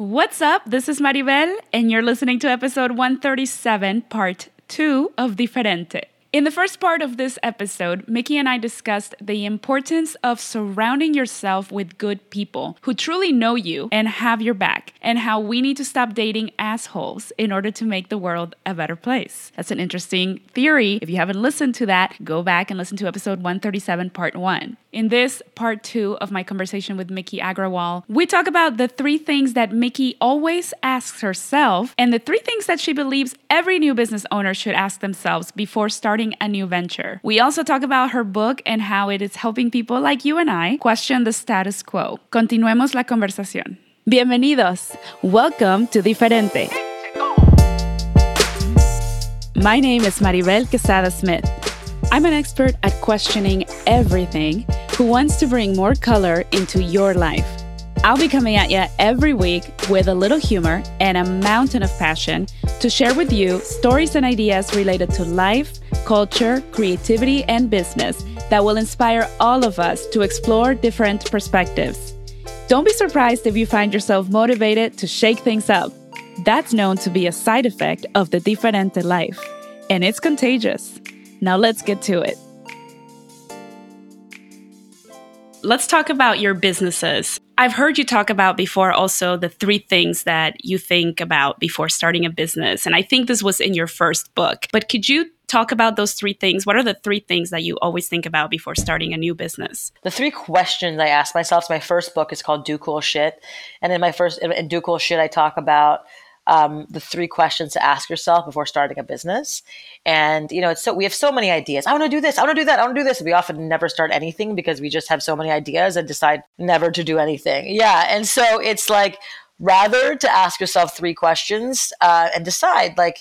What's up? This is Maribel, and you're listening to episode 137, part 2 of Diferente. In the first part of this episode, Miki and I discussed the importance of surrounding yourself with good people who truly know you and have your back, and how we need to stop dating assholes in order to make the world a better place. That's an interesting theory. If you haven't listened to that, go back and listen to episode 137, part 1. In this part two of my conversation with Miki Agrawal, we talk about the three things that Miki always asks herself and the three things that she believes every new business owner should ask themselves before starting a new venture. We also talk about her book and how it is helping people like you and I question the status quo. Continuemos la conversación. Bienvenidos. Welcome to Diferente. My name is Maribel Quesada Smith. I'm an expert at questioning everything who wants to bring more color into your life. I'll be coming at you every week with a little humor and a mountain of passion to share with you stories and ideas related to life, culture, creativity, and business that will inspire all of us to explore different perspectives. Don't be surprised if you find yourself motivated to shake things up. That's known to be a side effect of the diferente life, and it's contagious. Now let's get to it. Let's talk about your businesses. I've heard you talk about before also the three things that you think about before starting a business. And I think this was in your first book. But could you talk about those three things? What are the three things that you always think about before starting a new business? The three questions I ask myself. So my first book is called Do Cool Shit. And in my first, in Do Cool Shit, I talk about um, the three questions to ask yourself before starting a business. And you know, it's so we have so many ideas. I want to do this. I want to do that. I want to do this. We often never start anything because we just have so many ideas and decide never to do anything. Yeah, and so it's like rather to ask yourself three questions uh, and decide like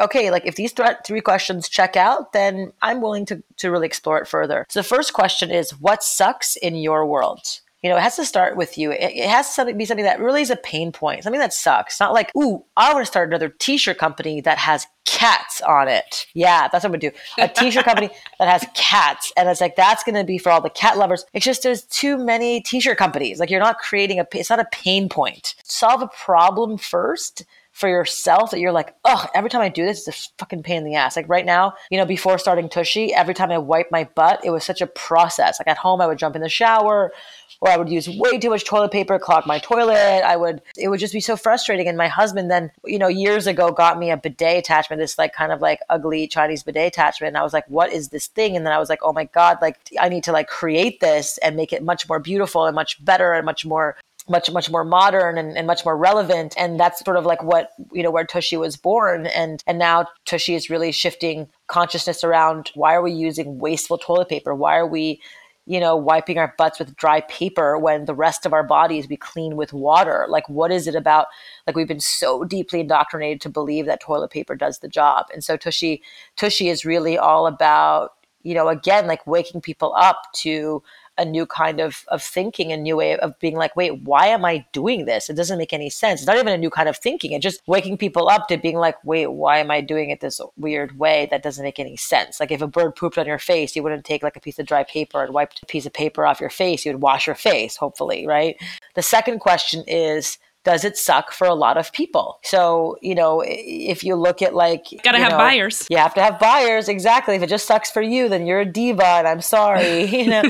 okay, like if these th- three questions check out, then I'm willing to, to really explore it further. So the first question is what sucks in your world? You know, it has to start with you. It, it has to be something that really is a pain point, something that sucks. Not like, ooh, I want to start another t-shirt company that has cats on it. Yeah, that's what I'm gonna do. A t-shirt company that has cats, and it's like that's gonna be for all the cat lovers. It's just there's too many t-shirt companies. Like you're not creating a. It's not a pain point. Solve a problem first for yourself that you're like, oh, every time I do this, it's a fucking pain in the ass. Like right now, you know, before starting Tushy, every time I wipe my butt, it was such a process. Like at home, I would jump in the shower, or I would use way too much toilet paper, clog my toilet. I would, it would just be so frustrating. And my husband then, you know, years ago got me a bidet attachment, this like kind of like ugly Chinese bidet attachment. And I was like, what is this thing? And then I was like, oh my God, like I need to like create this and make it much more beautiful and much better and much more much much more modern and, and, much more relevant and that's sort of like what you know where tushy was born and and now tushy is really shifting consciousness around why are we using wasteful toilet paper why are we you know, wiping our butts with dry paper when the rest of our bodies we clean with water? Like, what is it about? Like, we've been so deeply indoctrinated to believe that toilet paper does the job. And so Tushy, Tushy is really all about, you know, again, like waking people up to a new kind of of thinking, a new way of being like, wait, why am I doing this? It doesn't make any sense. It's not even a new kind of thinking. It's just waking people up to being like, wait, why am I doing it this weird way that doesn't make any sense? Like if a bird pooped on your face, you wouldn't take like a piece of dry paper and wipe a piece of paper off your face. You would wash your face, hopefully, right? The second question is does it suck for a lot of people? So, you know, if you look at like, gotta have know, buyers. You have to have buyers. Exactly. If it just sucks for you, then you're a diva and I'm sorry, you know?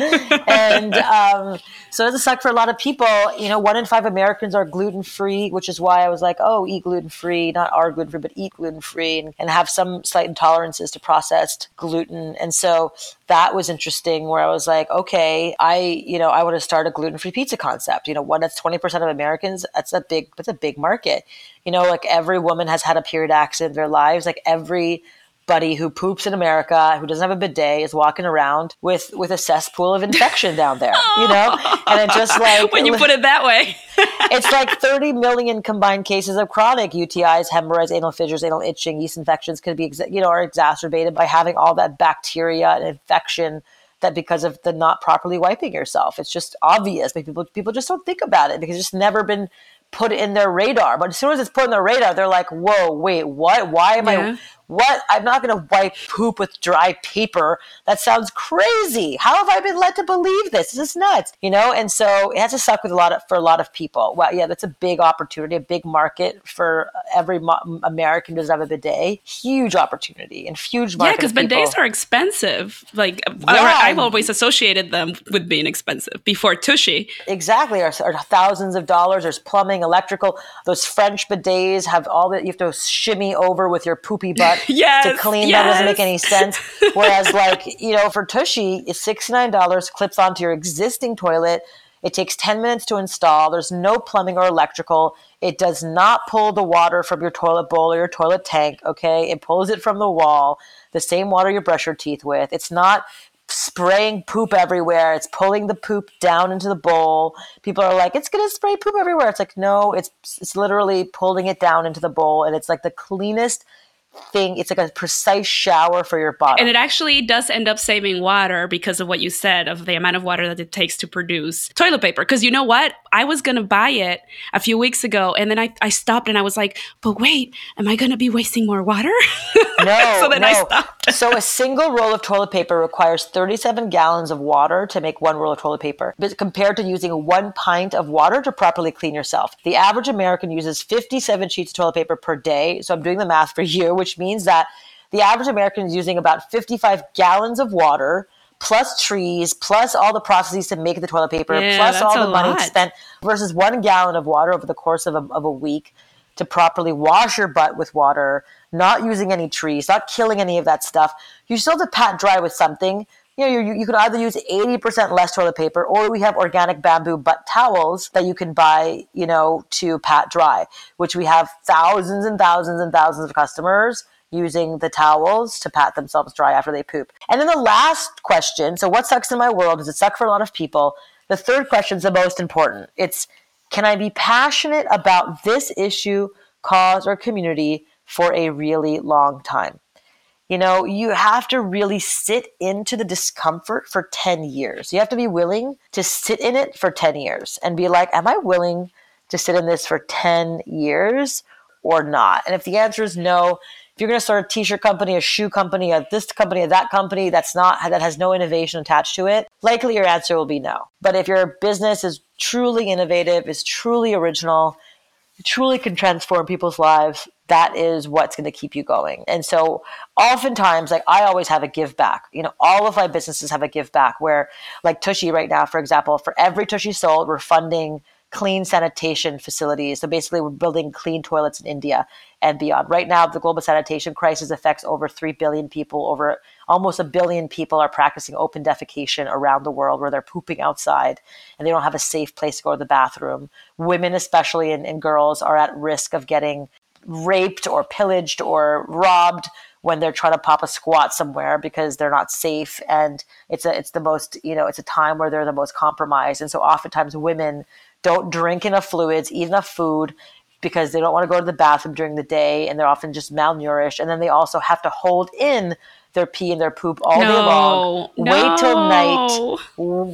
and, um, so does it suck for a lot of people? You know, one in five Americans are gluten free, which is why I was like, oh, eat gluten free, not are gluten free, but eat gluten free and, and have some slight intolerances to processed gluten. And so that was interesting where I was like, okay, I, you know, I want to start a gluten free pizza concept. You know, one that's 20% of Americans, that's a big, that's a big market. You know, like every woman has had a period accident in their lives. Like everybody who poops in America, who doesn't have a bidet, is walking around with with a cesspool of infection down there. You know, and it just like when you put it that way, it's like 30 million combined cases of chronic UTIs, hemorrhoids, anal fissures, anal itching, yeast infections could be you know are exacerbated by having all that bacteria and infection that because of the not properly wiping yourself. It's just obvious, but people people just don't think about it because it's just never been put in their radar. But as soon as it's put in their radar, they're like, "Whoa, wait, what? Why am yeah. I? What? I'm not going to wipe poop with dry paper. That sounds crazy. How have I been led to believe this? This is nuts, you know? And so it has to suck with a lot of, for a lot of people. Well, yeah, that's a big opportunity, a big market for every mo- American does have a bidet. Huge opportunity and huge market. Yeah, because bidets are expensive. Like yeah. I've always associated them with being expensive before Tushy. Exactly, are, are thousands of dollars. There's plumbing, electrical. Those French bidets have all that. You have to shimmy over with your poopy butt yes, to clean. Yes. That doesn't make any sense. Whereas, like, you know, for Tushy, it's $69, clips onto your existing toilet. It takes 10 minutes to install. There's no plumbing or electrical. It does not pull the water from your toilet bowl or your toilet tank, okay? It pulls it from the wall, the same water you brush your teeth with. It's not spraying poop everywhere. It's pulling the poop down into the bowl. People are like, it's going to spray poop everywhere. It's like, no, it's it's literally pulling it down into the bowl and it's like the cleanest thing. It's like a precise shower for your body. And it actually does end up saving water because of what you said of the amount of water that it takes to produce toilet paper. Because you know what? I was going to buy it a few weeks ago and then I, I stopped and I was like, but wait, am I going to be wasting more water? No. so then no. I stopped. so a single roll of toilet paper requires 37 gallons of water to make one roll of toilet paper, but compared to using one pint of water to properly clean yourself. The average American uses 57 sheets of toilet paper per day. So I'm doing the math for you, which means that the average American is using about 55 gallons of water plus trees, plus all the processes to make the toilet paper, yeah, plus all the money lot. spent versus one gallon of water over the course of a, of a week to properly wash your butt with water, not using any trees, not killing any of that stuff. You still have to pat dry with something. You know, you, you could either use 80% less toilet paper or we have organic bamboo butt towels that you can buy, you know, to pat dry, which we have thousands and thousands and thousands of customers using the towels to pat themselves dry after they poop. And then the last question so, what sucks in my world? Does it suck for a lot of people? The third question is the most important. It's can I be passionate about this issue, cause, or community for a really long time? You know, you have to really sit into the discomfort for 10 years. You have to be willing to sit in it for 10 years and be like, am I willing to sit in this for 10 years or not? And if the answer is no, if you're going to start a t-shirt company, a shoe company, a this company, a that company that's not that has no innovation attached to it, likely your answer will be no. But if your business is truly innovative, is truly original, truly can transform people's lives, that is what's going to keep you going. And so oftentimes like I always have a give back. You know, all of my businesses have a give back where like Tushy right now, for example, for every Tushy sold, we're funding clean sanitation facilities. So basically, we're building clean toilets in India and beyond. Right now, the global sanitation crisis affects over 3 billion people. Over almost a billion people are practicing open defecation around the world where they're pooping outside and they don't have a safe place to go to the bathroom. Women, especially, and, and girls are at risk of getting raped or pillaged or robbed when they're trying to pop a squat somewhere because they're not safe and it's a it's the most you know it's a time where they're the most compromised and so oftentimes women don't drink enough fluids, eat enough food because they don't want to go to the bathroom during the day and they're often just malnourished. And then they also have to hold in their pee and their poop all no, day long. No. Wait till night.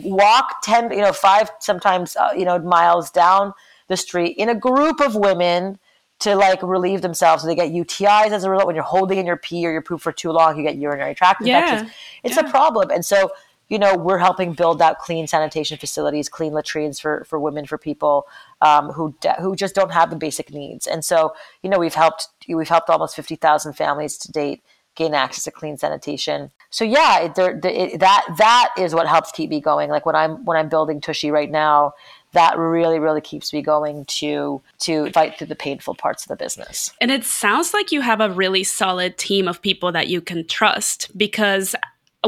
Walk 10, you know, five, sometimes, uh, you know, miles down the street in a group of women to like relieve themselves. So they get UTIs as a result. When you're holding in your pee or your poop for too long, you get urinary tract Yeah. infections. It's Yeah. a problem. And so, you know, we're helping build out clean sanitation facilities, clean latrines for, for women, for people um, who de- who just don't have the basic needs. And so, you know, we've helped we've helped almost fifty thousand families to date gain access to clean sanitation. So yeah, it, there, the, it, that that is what helps keep me going. Like when I'm when I'm building Tushy right now, that really really keeps me going to to fight through the painful parts of the business. And it sounds like you have a really solid team of people that you can trust because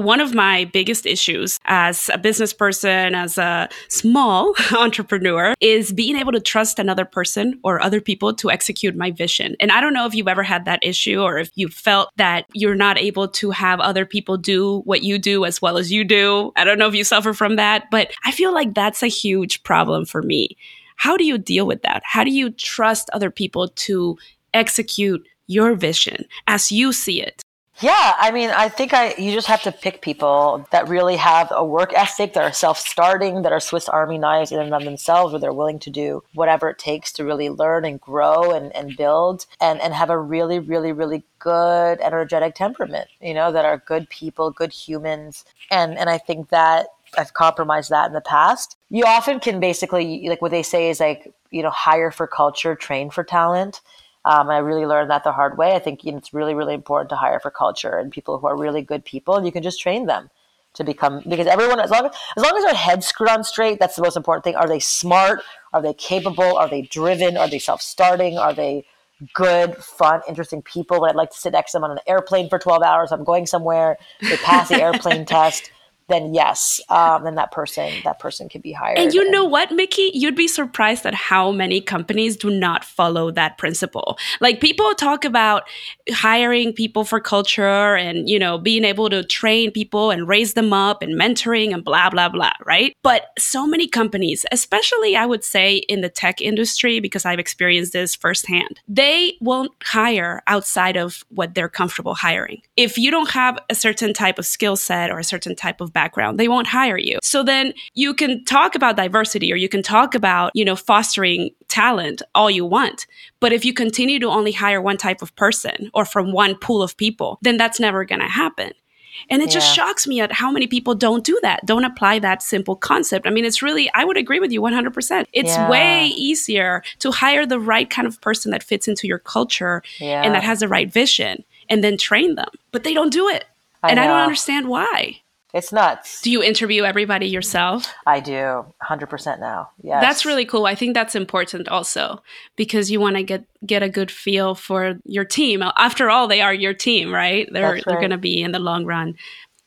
one of my biggest issues as a business person, as a small entrepreneur, is being able to trust another person or other people to execute my vision. And I don't know if you've ever had that issue or if you felt that you're not able to have other people do what you do as well as you do. I don't know if you suffer from that, but I feel like that's a huge problem for me. How do you deal with that? How do you trust other people to execute your vision as you see it? Yeah, I mean, I think I you just have to pick people that really have a work ethic, that are self-starting, that are Swiss Army knives in and of themselves, where they're willing to do whatever it takes to really learn and grow and, and build and, and have a really, really, really good energetic temperament, you know, that are good people, good humans. And and I think that I've compromised that in the past. You often can basically like what they say is like, you know, hire for culture, train for talent um, I really learned that the hard way. I think you know, it's really, really important to hire for culture and people who are really good people, and you can just train them to become because everyone as long as, as long as their head's screwed on straight, that's the most important thing. Are they smart? Are they capable? Are they driven? Are they self-starting? Are they good, fun, interesting people? Would I'd like to sit next to them on an airplane for 12 hours? I'm going somewhere. They pass the airplane test then yes, um, then that person that person can be hired. And you and, know what, Miki, you'd be surprised at how many companies do not follow that principle. Like people talk about hiring people for culture and you know being able to train people and raise them up and mentoring and blah blah blah, right? But so many companies, especially I would say in the tech industry, because I've experienced this firsthand, they won't hire outside of what they're comfortable hiring. If you don't have a certain type of skill set or a certain type of background. They won't hire you. So then you can talk about diversity or you can talk about, you know, fostering talent all you want. But if you continue to only hire one type of person or from one pool of people, then that's never going to happen. And it yeah. just shocks me at how many people don't do that, don't apply that simple concept. I mean, it's really, I would agree with you 100%. It's yeah. way easier to hire the right kind of person that fits into your culture yeah. and that has the right vision and then train them. But they don't do it. I and know. I don't understand why. It's nuts. Do you interview everybody yourself? I do, 100% now. Yes. That's really cool. I think that's important also because you want to get get a good feel for your team. After all, they are your team, right? They're right. they're going to be in the long run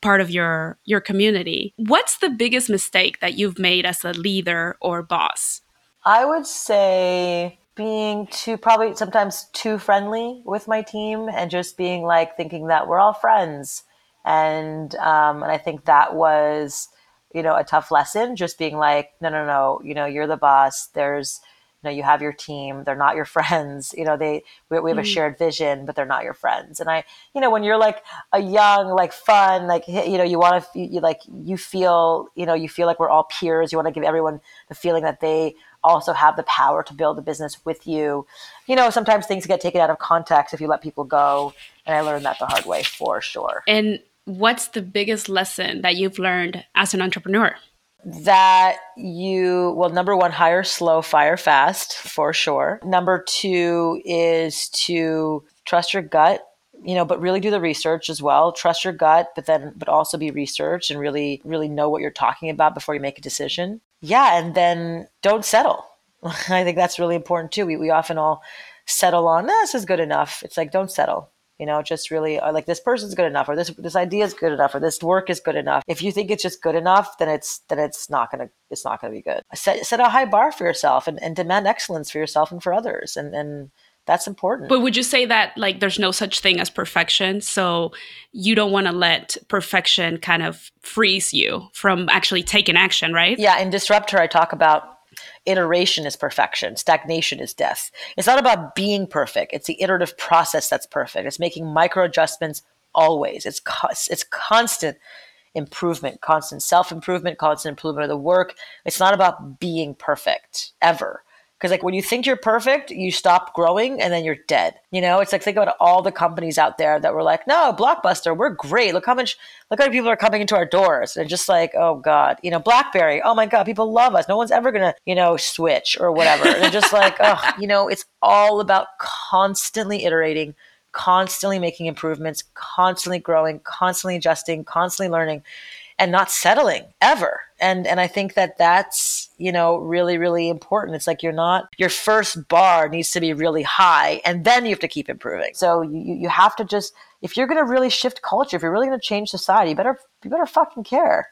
part of your your community. What's the biggest mistake that you've made as a leader or boss? I would say being too probably sometimes too friendly with my team and just being like thinking that we're all friends and um, and I think that was you know a tough lesson. Just being like, no, no, no, you know, you're the boss. There's you know, you have your team. They're not your friends. You know, they we, we have a shared vision, but they're not your friends. And I, you know, when you're like a young, like fun, like you know, you want to, you like you feel, you know, you feel like we're all peers. You want to give everyone the feeling that they also have the power to build a business with you. You know, sometimes things get taken out of context if you let people go, and I learned that the hard way for sure. And what's the biggest lesson that you've learned as an entrepreneur? That you, well, number one, hire slow, fire fast for sure. Number two is to trust your gut you know but really do the research as well. Trust your gut but then but also be researched and really really know what you're talking about before you make a decision. Yeah and then don't settle. I think that's really important too. We, we often all settle on this is good enough. It's like don't settle you know just really uh, like this person's good enough or this this idea is good enough or this work is good enough. If you think it's just good enough then it's then it's not gonna it's not gonna be good. Set set a high bar for yourself and, and demand excellence for yourself and for others and and that's important. But would you say that like there's no such thing as perfection? So you don't want to let perfection kind of freeze you from actually taking action right? Yeah in Disrupt Her i talk about iteration is perfection, stagnation is death. It's not about being perfect, it's the iterative process that's perfect. It's making micro adjustments always. It's co- it's constant improvement, constant self improvement, constant improvement of the work. It's not about being perfect ever. Because like when you think you're perfect, you stop growing and then you're dead. You know, it's like think about all the companies out there that were like, no, Blockbuster, we're great. Look how much, look how many people are coming into our doors. And just like, oh God, you know, BlackBerry, oh my God, people love us. No one's ever gonna, you know, switch or whatever. and just like, oh, you know, it's all about constantly iterating, constantly making improvements, constantly growing, constantly adjusting, constantly learning and not settling ever. And and I think that that's, you know, really really important. It's like you're not your first bar needs to be really high and then you have to keep improving. So you you have to just if you're going to really shift culture, if you're really going to change society, you better you better fucking care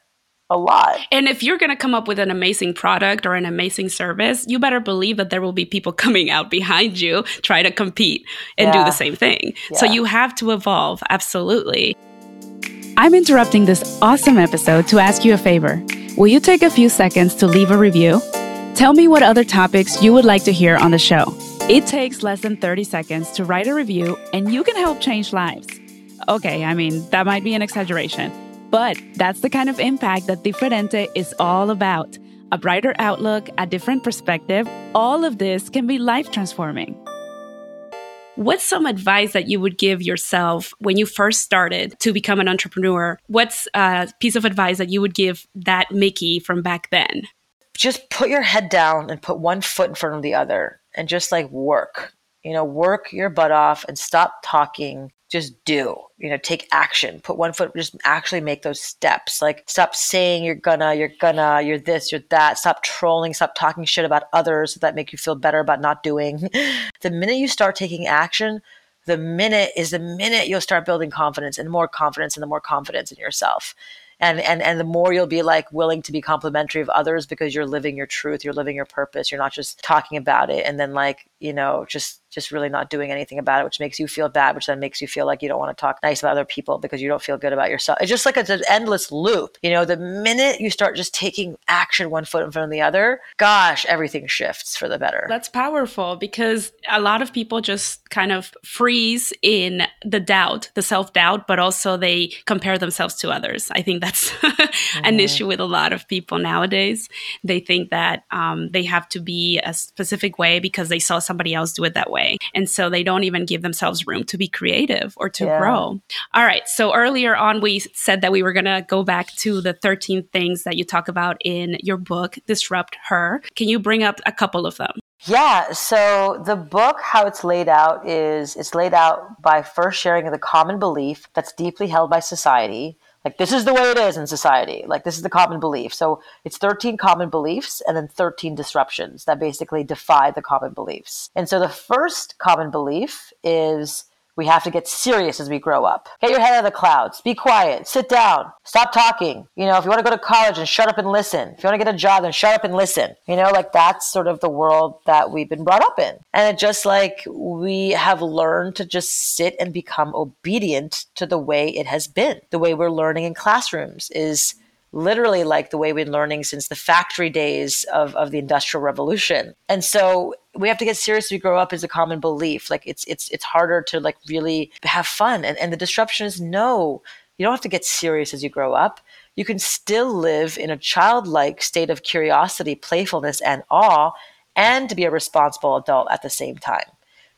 a lot. And if you're going to come up with an amazing product or an amazing service, you better believe that there will be people coming out behind you try to compete and yeah. do the same thing. Yeah. So you have to evolve absolutely. I'm interrupting this awesome episode to ask you a favor. Will you take a few seconds to leave a review? Tell me what other topics you would like to hear on the show. It takes less than 30 seconds to write a review, and you can help change lives. Okay, I mean, that might be an exaggeration, but that's the kind of impact that Diferente is all about. A brighter outlook, a different perspective, all of this can be life transforming. What's some advice that you would give yourself when you first started to become an entrepreneur? What's a piece of advice that you would give that Miki from back then? Just put your head down and put one foot in front of the other and just like work. You know, work your butt off and stop talking. Just do you know take action. Put one foot just actually make those steps. Like stop saying you're gonna you're gonna you're this you're that. Stop trolling stop talking shit about others that make you feel better about not doing. The minute you start taking action the minute is the minute you'll start building confidence and more confidence and the more confidence in yourself. And and and the more you'll be like willing to be complimentary of others because you're living your truth you're living your purpose you're not just talking about it and then like you know just just really not doing anything about it, which makes you feel bad, which then makes you feel like you don't want to talk nice about other people because you don't feel good about yourself. It's just like it's an endless loop. You know, the minute you start just taking action one foot in front of the other, gosh, everything shifts for the better. That's powerful because a lot of people just kind of freeze in the doubt, the self doubt, but also they compare themselves to others. I think that's mm-hmm. an issue with a lot of people nowadays. They think that um, they have to be a specific way because they saw somebody else do it that way. And so they don't even give themselves room to be creative or to yeah. grow. All right. So earlier on, we said that we were going to go back to the 13 things that you talk about in your book, Disrupt Her. Can you bring up a couple of them? Yeah, so the book, how it's laid out is it's laid out by first sharing the common belief that's deeply held by society like this is the way it is in society. Like this is the common belief. So it's 13 common beliefs and then 13 disruptions that basically defy the common beliefs. And so the first common belief is we have to get serious as we grow up. Get your head out of the clouds. Be quiet. Sit down. Stop talking. You know, if you want to go to college and shut up and listen. If you want to get a job, then shut up and listen. You know, like that's sort of the world that we've been brought up in. And it just like we have learned to just sit and become obedient to the way it has been. The way we're learning in classrooms is literally like the way we've been learning since the factory days of, of the industrial revolution. And so we have to get serious we grow up is a common belief. Like it's it's it's harder to like really have fun. And, and the disruption is no you don't have to get serious as you grow up. You can still live in a childlike state of curiosity playfulness and awe and to be a responsible adult at the same time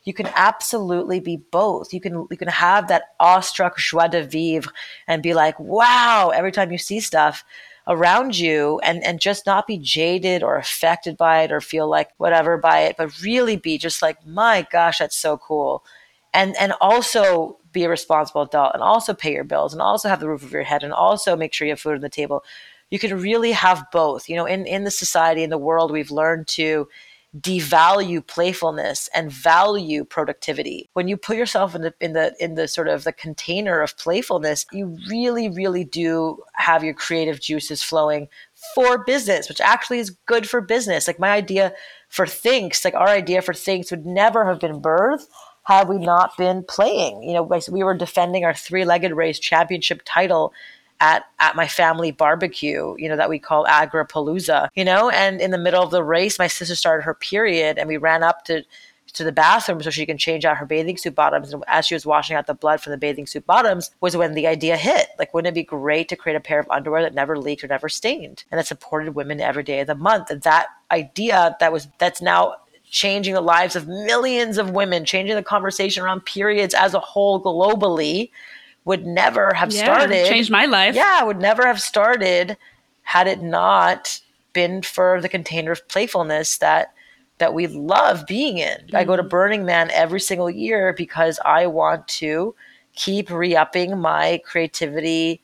you can absolutely be both. You can you can have that awestruck joie de vivre and be like, wow, every time you see stuff around you and and just not be jaded or affected by it or feel like whatever by it, but really be just like, my gosh, that's so cool. And and also be a responsible adult and also pay your bills and also have the roof over your head and also make sure you have food on the table. You can really have both. You know, in, in the society, in the world, we've learned to devalue playfulness and value productivity. When you put yourself in the in the in the sort of the container of playfulness, you really really do have your creative juices flowing for business, which actually is good for business. Like my idea for Thinx, like our idea for Thinx would never have been birthed had we not been playing. You know, we were defending our three-legged race championship title at at my family barbecue, you know, that we call Agrapalooza, you know, and in the middle of the race, my sister started her period and we ran up to to the bathroom so she can change out her bathing suit bottoms. And as she was washing out the blood from the bathing suit bottoms, was when the idea hit. Like, wouldn't it be great to create a pair of underwear that never leaked or never stained and that supported women every day of the month? And that idea that was that's now changing the lives of millions of women, changing the conversation around periods as a whole globally would never have yeah, started. Changed my life. Yeah, would never have started had it not been for the container of playfulness that that we love being in. Mm-hmm. I go to mm-hmm. Burning Man every single year because I want to keep re-upping my creativity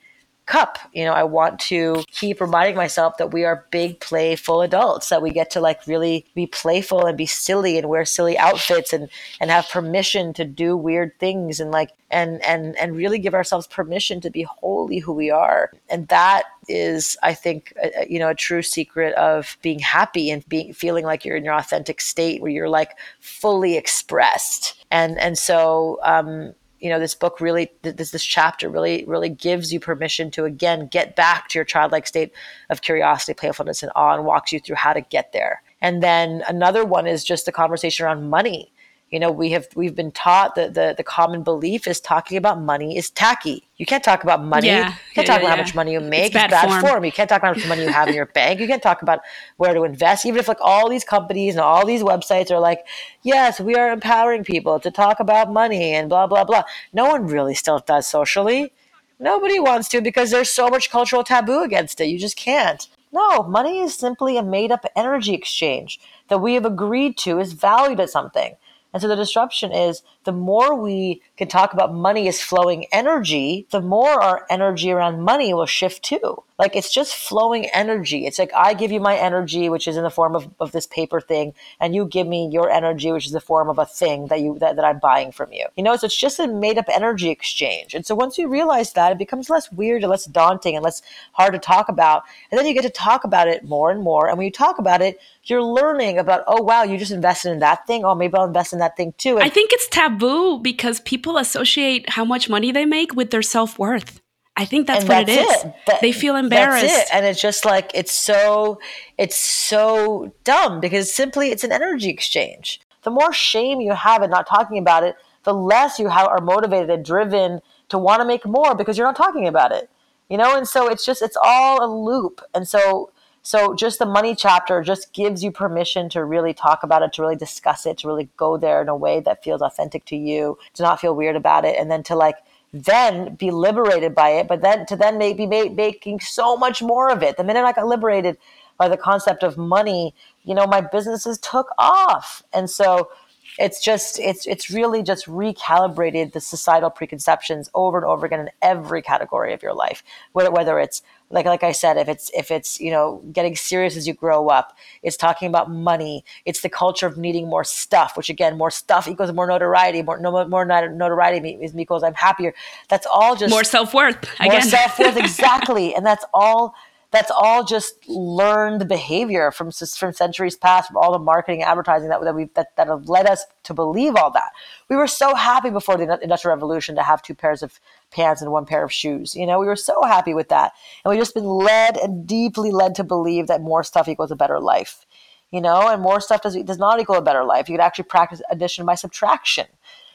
cup. You know, I want to keep reminding myself that we are big, playful adults, that we get to like really be playful and be silly and wear silly outfits and and have permission to do weird things and like and and and really give ourselves permission to be wholly who we are. And that is I think a, you know a true secret of being happy and being feeling like you're in your authentic state where you're like fully expressed. And and so um you know this book really this this chapter really really gives you permission to again get back to your childlike state of curiosity playfulness and awe and walks you through how to get there. And then another one is just the conversation around money You know, we have we've been taught that the the common belief is talking about money is tacky. You can't talk about money. Yeah. You can't Yeah, talk about yeah. how much money you make. It's bad bad form. form. You can't talk about how much money you have in your bank. You can't talk about where to invest. Even if like all these companies and all these websites are like, yes, we are empowering people to talk about money and blah blah blah. No one really still does socially. Nobody wants to because there's so much cultural taboo against it. You just can't. No, money is simply a made up energy exchange that we have agreed to is valued at something. And so the disruption is the more we can talk about money as flowing energy, the more our energy around money will shift too. Like it's just flowing energy. It's like I give you my energy, which is in the form of, of this paper thing, and you give me your energy, which is the form of a thing that you that, that I'm buying from you. You know, so it's just a made up energy exchange. And so once you realize that, it becomes less weird and less daunting and less hard to talk about. And then you get to talk about it more and more. And when you talk about it, you're learning about, oh wow, you just invested in that thing. Oh, maybe I'll invest in that thing too. And I think it's taboo because people associate how much money they make with their self worth. I think that's and what that's it is. it. They feel that's embarrassed. it. And it's just like it's so it's so dumb because simply it's an energy exchange. The more shame you have in not talking about it, the less you have, are motivated and driven to want to make more because you're not talking about it. You know, and so it's just it's all a loop. And so so just the money chapter just gives you permission to really talk about it, to really discuss it, to really go there in a way that feels authentic to you, to not feel weird about it, and then to like then be liberated by it, but then to then maybe make, making so much more of it. The minute I got liberated by the concept of money, you know, my businesses took off. And so it's just it's it's really just recalibrated the societal preconceptions over and over again in every category of your life whether, whether it's like like i said if it's if it's you know getting serious as you grow up it's talking about money it's the culture of needing more stuff which again more stuff equals more notoriety more no more notoriety equals i'm happier that's all just More self worth. more Again. self-worth exactly and that's all that's all just learned behavior from from centuries past from all the marketing advertising that, that we that, that have led us to believe all that. We were so happy before the industrial revolution to have two pairs of pants and one pair of shoes you know? We were so happy with that. And we've just been led and deeply led to believe that more stuff equals a better life you know? And more stuff does, does not equal a better life. You could actually practice addition by subtraction.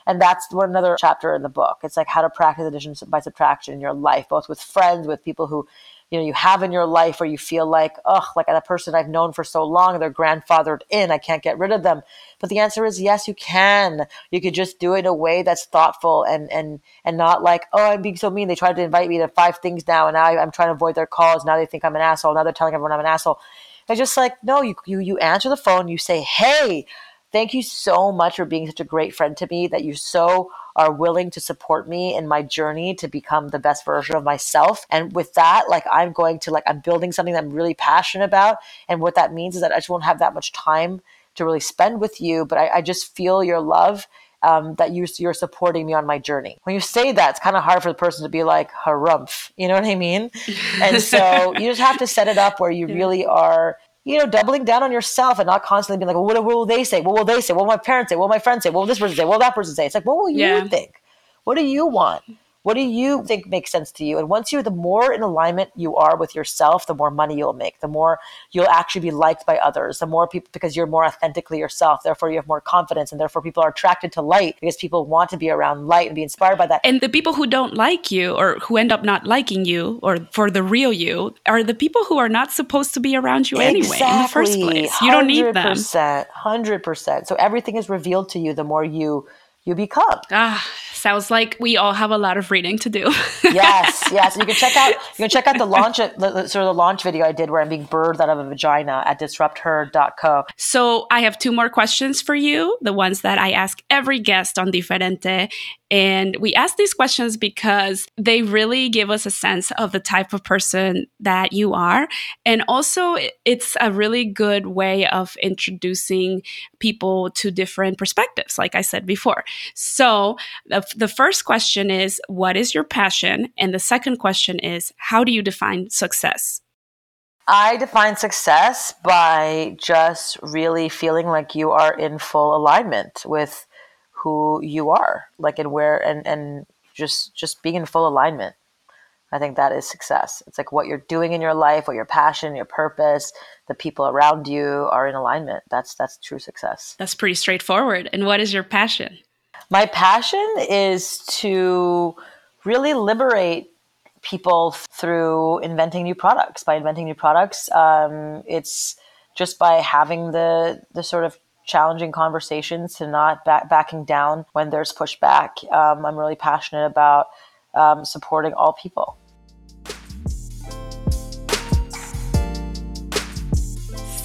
And that's one another chapter in the book. It's like how to practice addition by subtraction in your life both with friends with people who you know you have in your life where you feel like oh like that person i've known for so long they're grandfathered in i can't get rid of them. But the answer is yes you can. You could just do it in a way that's thoughtful and and and not like oh i'm being so mean they tried to invite me to five things now and now i'm trying to avoid their calls now they think i'm an asshole now they're telling everyone i'm an asshole. It's just like no you you, you answer the phone you say hey thank you so much for being such a great friend to me that you so are willing to support me in my journey to become the best version of myself and with that like i'm going to like i'm building something that i'm really passionate about and what that means is that i just won't have that much time to really spend with you but i, I just feel your love um, that you, you're supporting me on my journey. When you say that, it's kind of hard for the person to be like, harumph. You know what I mean? And so you just have to set it up where you really are you know, doubling down on yourself and not constantly being like, well, what, what will they say? What will they say? What will my parents say? What will my friends say? What will this person say? What will that person say? It's like, what will you Yeah. think? What do you want? What do you think makes sense to you? And once you're the more in alignment you are with yourself, the more money you'll make, the more you'll actually be liked by others, the more people, because you're more authentically yourself. Therefore, you have more confidence, and therefore, people are attracted to light because people want to be around light and be inspired by that. And the people who don't like you or who end up not liking you or for the real you are the people who are not supposed to be around you anyway in the first place. You don't need them. 100%, 100%. So everything is revealed to you the more you you become. Ah, sounds like we all have a lot of reading to do. yes, yes. And you can check out you can check out the launch sort of the launch video I did where I'm being birthed out of a vagina at disrupther.co. So I have two more questions for you, the ones that I ask every guest on Diferente. And we ask these questions because they really give us a sense of the type of person that you are. And also, it's a really good way of introducing people to different perspectives, like I said before. So the, the first question is, What is your passion? And the second question is, How do you define success? I define success by just really feeling like you are in full alignment with who you are, like and where and and just just being in full alignment. I think that is success. It's like what you're doing in your life, what your passion, your purpose, the people around you are in alignment. That's that's true success. That's pretty straightforward. And what is your passion? My passion is to really liberate people through inventing new products. By inventing new products, um, it's just by having the the sort of challenging conversations to not back, backing down when there's pushback. Um, I'm really passionate about um, supporting all people.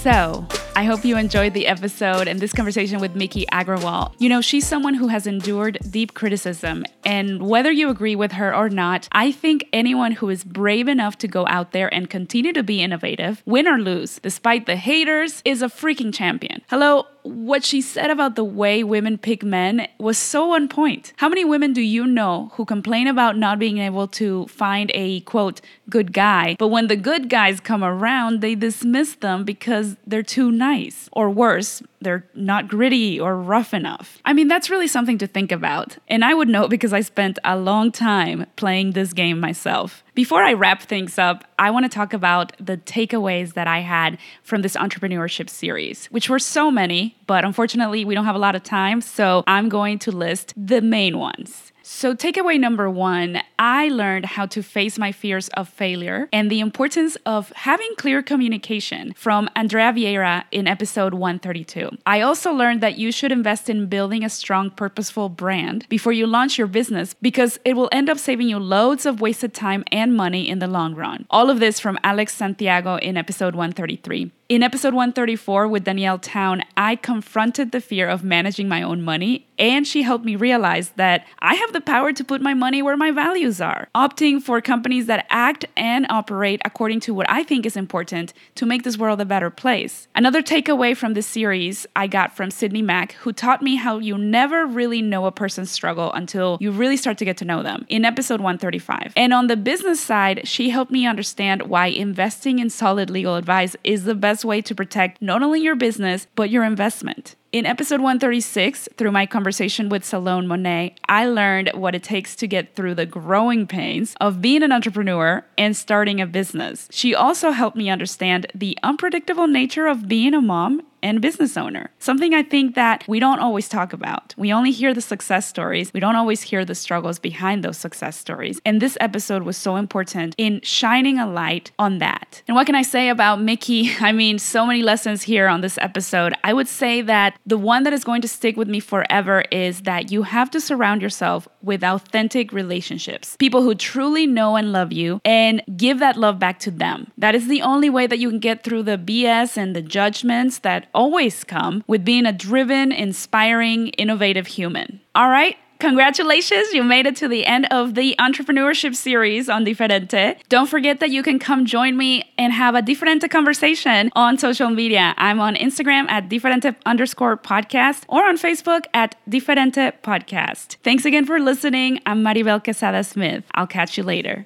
So, I hope you enjoyed the episode and this conversation with Miki Agrawal. You know, she's someone who has endured deep criticism, and whether you agree with her or not, I think anyone who is brave enough to go out there and continue to be innovative, win or lose, despite the haters, is a freaking champion. Hello, what she said about the way women pick men was so on point. How many women do you know who complain about not being able to find a quote good guy, but when the good guys come around, they dismiss them because they're too nice? Or worse, they're not gritty or rough enough. I mean, that's really something to think about. And I would know because I spent a long time playing this game myself. Before I wrap things up, I want to talk about the takeaways that I had from this entrepreneurship series, which were so many, but unfortunately, we don't have a lot of time. So I'm going to list the main ones. So, takeaway number one I learned how to face my fears of failure and the importance of having clear communication from Andrea Vieira in episode 132. I also learned that you should invest in building a strong, purposeful brand before you launch your business because it will end up saving you loads of wasted time and money in the long run. All of this from Alex Santiago in episode 133. In episode 134 with Danielle Town, I confronted the fear of managing my own money, and she helped me realize that I have the power to put my money where my values are, opting for companies that act and operate according to what I think is important to make this world a better place. Another takeaway from this series I got from Sydney Mack, who taught me how you never really know a person's struggle until you really start to get to know them in episode 135. And on the business side, she helped me understand why investing in solid legal advice is the best best way to protect not only your business, but your investment. In episode 136, through my conversation with Salone Monet, I learned what it takes to get through the growing pains of being an entrepreneur and starting a business. She also helped me understand the unpredictable nature of being a mom and business owner. Something I think that we don't always talk about. We only hear the success stories, we don't always hear the struggles behind those success stories. And this episode was so important in shining a light on that. And what can I say about Miki? I mean, so many lessons here on this episode. I would say that the one that is going to stick with me forever is that you have to surround yourself with authentic relationships, people who truly know and love you, and give that love back to them. That is the only way that you can get through the BS and the judgments that always come with being a driven, inspiring, innovative human. All right? Congratulations, you made it to the end of the entrepreneurship series on Diferente. Don't forget that you can come join me and have a Diferente conversation on social media. I'm on Instagram at Diferente underscore podcast or on Facebook at Diferente podcast. Thanks again for listening. I'm Maribel Quesada Smith. I'll catch you later.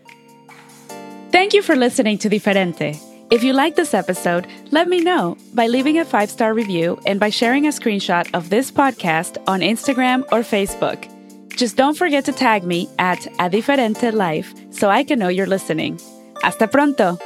Thank you for listening to Diferente. If you like this episode, let me know by leaving a five star review and by sharing a screenshot of this podcast on Instagram or Facebook. Just don't forget to tag me at A Diferente Life so I can know you're listening. Hasta pronto!